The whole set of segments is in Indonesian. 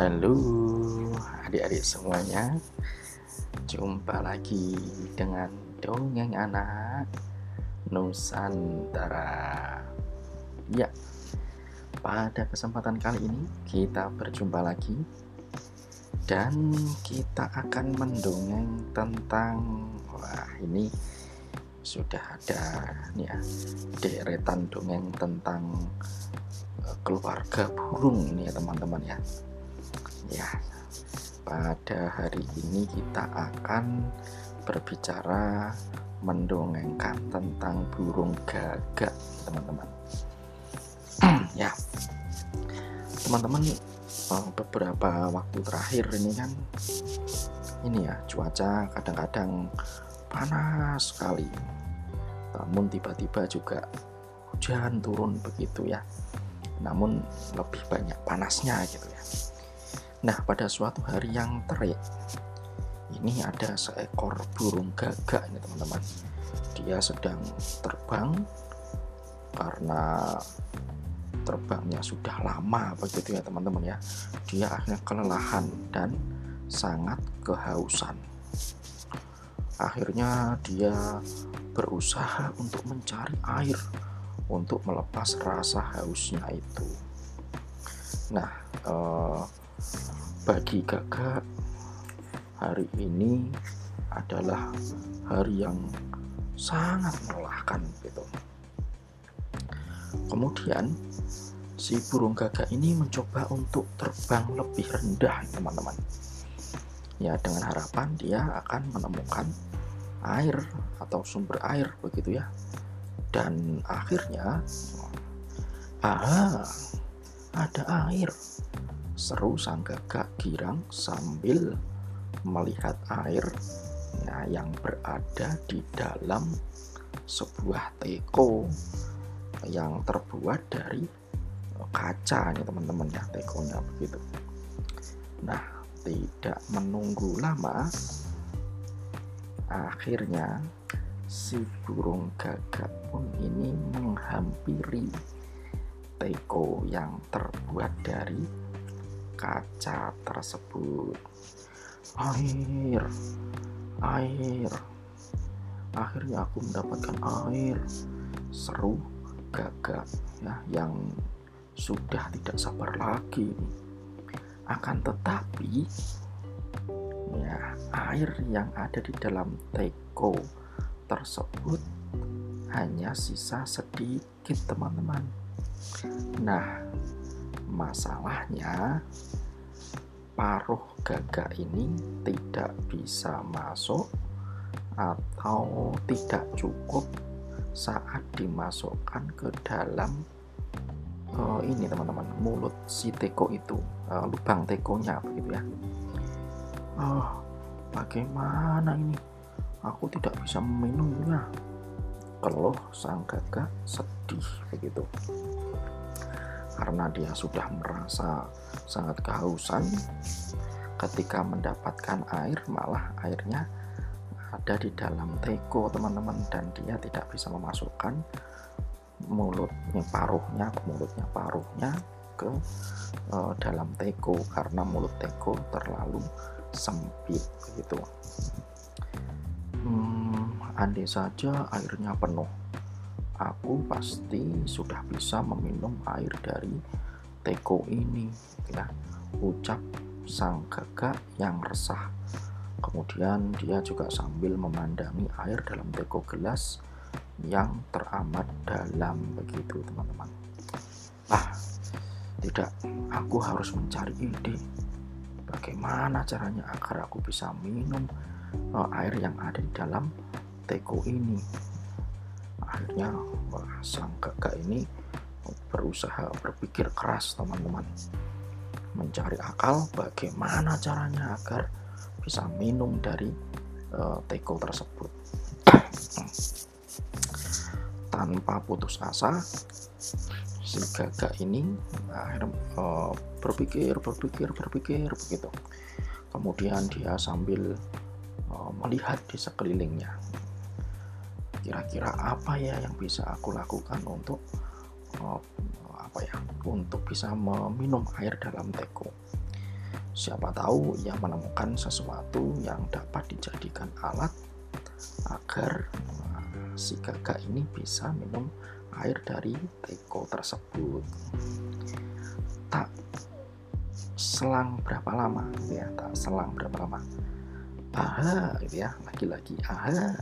Halo adik-adik semuanya. Jumpa lagi dengan Dongeng Anak Nusantara. Ya, pada kesempatan kali ini kita berjumpa lagi Dan kita akan mendongeng tentang Wah ini sudah ada nih ya deretan dongeng tentang eh, keluarga burung ini ya teman-teman ya Ya, pada hari ini kita akan berbicara mendongengkan tentang burung gagak, teman-teman. ya, teman-teman, eh, beberapa waktu terakhir ini kan, ini ya cuaca kadang-kadang panas sekali. Namun tiba-tiba juga hujan turun begitu ya. Namun lebih banyak panasnya gitu ya Nah, pada suatu hari yang terik, ini ada seekor burung gagak ini teman-teman. Dia sedang terbang karena terbangnya sudah lama begitu ya teman-teman ya. Dia akhirnya kelelahan dan sangat kehausan. Akhirnya dia berusaha untuk mencari air untuk melepas rasa hausnya itu. Nah, eh, bagi gagak hari ini adalah hari yang sangat melelahkan gitu. Kemudian si burung gagak ini mencoba untuk terbang lebih rendah teman-teman. Ya dengan harapan dia akan menemukan air atau sumber air begitu ya. Dan akhirnya ah ada air Seru sang gagak girang sambil melihat air nah, yang berada di dalam sebuah teko yang terbuat dari kaca nih teman-teman ya tekonya begitu. Nah, tidak menunggu lama akhirnya si burung gagak pun ini menghampiri teko yang terbuat dari kaca tersebut. Air air. Akhirnya aku mendapatkan air. Seru gagak ya yang sudah tidak sabar lagi. Akan tetapi ya air yang ada di dalam teko tersebut hanya sisa sedikit teman-teman. Nah masalahnya paruh gagak ini tidak bisa masuk atau tidak cukup saat dimasukkan ke dalam uh, ini teman-teman mulut si teko itu uh, lubang tekonya begitu ya. Oh bagaimana ini? Aku tidak bisa meminumnya. Keluh sang gagak sedih begitu karena dia sudah merasa sangat kehausan. Ketika mendapatkan air malah airnya ada di dalam teko teman-teman dan dia tidak bisa memasukkan mulutnya paruhnya mulutnya paruhnya ke uh, dalam teko karena mulut teko terlalu sempit begitu hmm, andai saja airnya penuh aku pasti sudah bisa meminum air dari teko ini ya ucap sang gagak yang resah. Kemudian dia juga sambil memandangi air dalam teko gelas yang teramat dalam. Begitu teman-teman. Ah tidak. Aku harus mencari ide. Bagaimana caranya agar aku bisa minum uh, air yang ada di dalam teko ini akhirnya wah, sang kakak ini berusaha berpikir keras teman-teman. Mencari akal bagaimana caranya agar bisa minum dari uh, teko tersebut. Tanpa putus asa si gagak ini akhirnya uh, berpikir berpikir berpikir begitu. Kemudian dia sambil uh, melihat di sekelilingnya kira-kira apa ya yang bisa aku lakukan untuk uh, apa ya untuk bisa meminum air dalam teko Siapa tahu ia menemukan sesuatu yang dapat dijadikan alat agar si gagak ini bisa minum air dari teko tersebut. Tak selang berapa lama ya, tak selang berapa lama. Aha, gitu ya, lagi-lagi aha.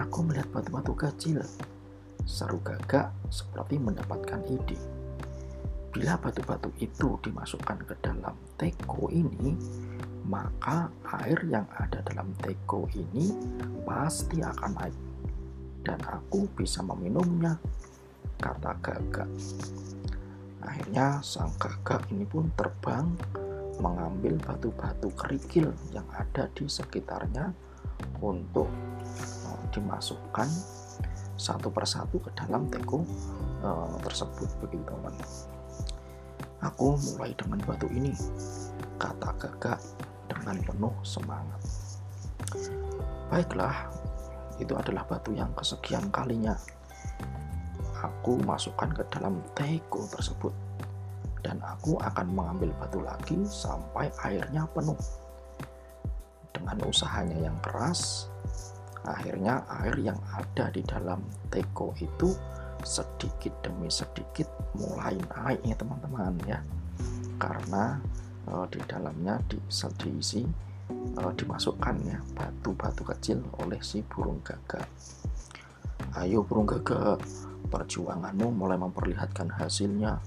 Aku melihat batu-batu kecil. Seru gagak seperti mendapatkan ide Bila batu-batu itu dimasukkan ke dalam teko ini, maka air yang ada dalam teko ini pasti akan naik. Dan aku bisa meminumnya, kata gagak. Akhirnya sang gagak ini pun terbang mengambil batu-batu kerikil yang ada di sekitarnya untuk dimasukkan satu persatu ke dalam teko uh, tersebut begitu teman Aku mulai dengan batu ini, kata gagak dengan penuh semangat. Baiklah, itu adalah batu yang kesekian kalinya. Aku masukkan ke dalam teko tersebut, dan aku akan mengambil batu lagi sampai airnya penuh. Dengan usahanya yang keras, akhirnya air yang ada di dalam teko itu sedikit demi sedikit mulai naik ya teman-teman ya. Karena uh, di dalamnya di, diisi uh, dimasukkan ya batu-batu kecil oleh si burung gagak. Ayo burung gagak perjuanganmu mulai memperlihatkan hasilnya.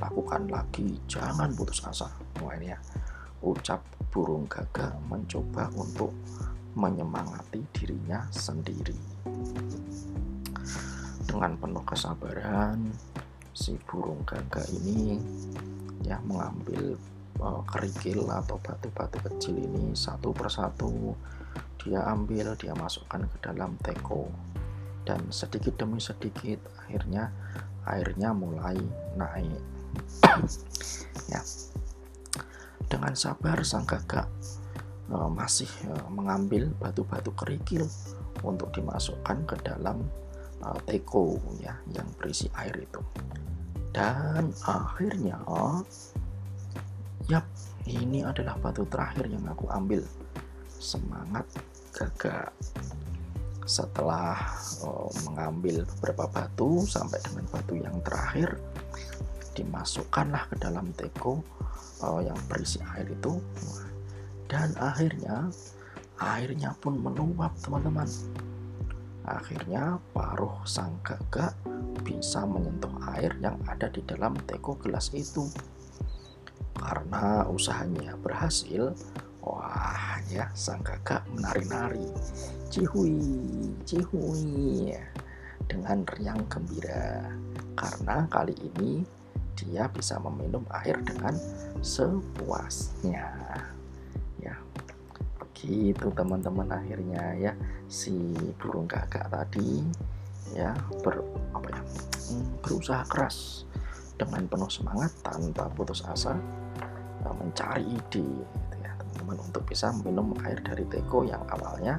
Lakukan lagi jangan putus asa. Ini ya ucap burung gagak mencoba untuk menyemangati dirinya sendiri. Dengan penuh kesabaran si burung gagak ini ya mengambil uh, kerikil atau batu-batu kecil ini satu persatu. Dia ambil dia masukkan ke dalam teko. Dan sedikit demi sedikit akhirnya airnya mulai naik. Ya. Dengan sabar sang gagak masih uh, mengambil batu-batu kerikil untuk dimasukkan ke dalam uh, teko ya yang berisi air itu. Dan akhirnya yap ini adalah batu terakhir yang aku ambil. Semangat gagak. Setelah uh, mengambil beberapa batu sampai dengan batu yang terakhir dimasukkanlah ke dalam teko uh, yang berisi air itu dan akhirnya airnya pun meluap teman-teman Akhirnya paruh sang gagak bisa menyentuh air yang ada di dalam teko gelas itu. Karena usahanya berhasil, wah ya sang gagak menari-nari. Cihui, cihui dengan riang gembira. Karena kali ini dia bisa meminum air dengan sepuasnya gitu teman-teman. Akhirnya ya si burung gagak tadi ya ber apa ya hmm, berusaha keras dengan penuh semangat tanpa putus asa ya, mencari ide gitu ya teman-teman untuk bisa minum air dari teko yang awalnya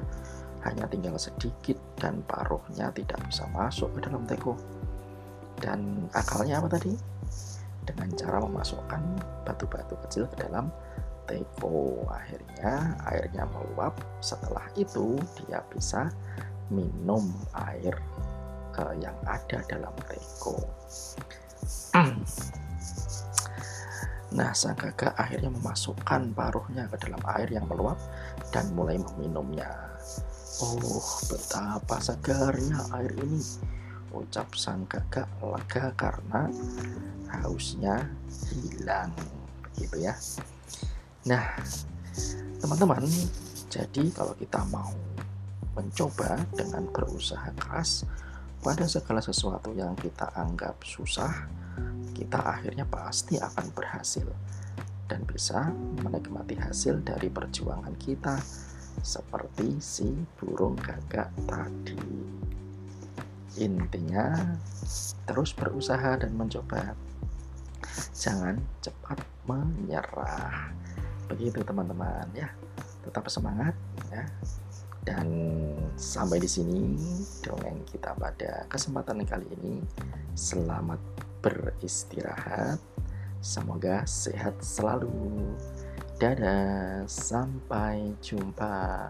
hanya tinggal sedikit dan paruhnya tidak bisa masuk ke dalam teko. Dan akalnya apa tadi? Dengan cara memasukkan batu-batu kecil ke dalam teko akhirnya airnya meluap. Setelah itu dia bisa minum air uh, yang ada dalam teko. Nah sang gagak akhirnya memasukkan paruhnya ke dalam air yang meluap dan mulai meminumnya. Oh betapa segarnya air ini ucap sang gagak lega karena hausnya hilang gitu ya Nah, teman-teman, jadi kalau kita mau mencoba dengan berusaha keras pada segala sesuatu yang kita anggap susah, kita akhirnya pasti akan berhasil dan bisa menikmati hasil dari perjuangan kita seperti si burung gagak tadi. Intinya, terus berusaha dan mencoba. Jangan cepat menyerah begitu teman-teman ya. Tetap semangat ya. Dan sampai di sini dongeng kita pada kesempatan kali ini. Selamat beristirahat. Semoga sehat selalu. Dadah, sampai jumpa.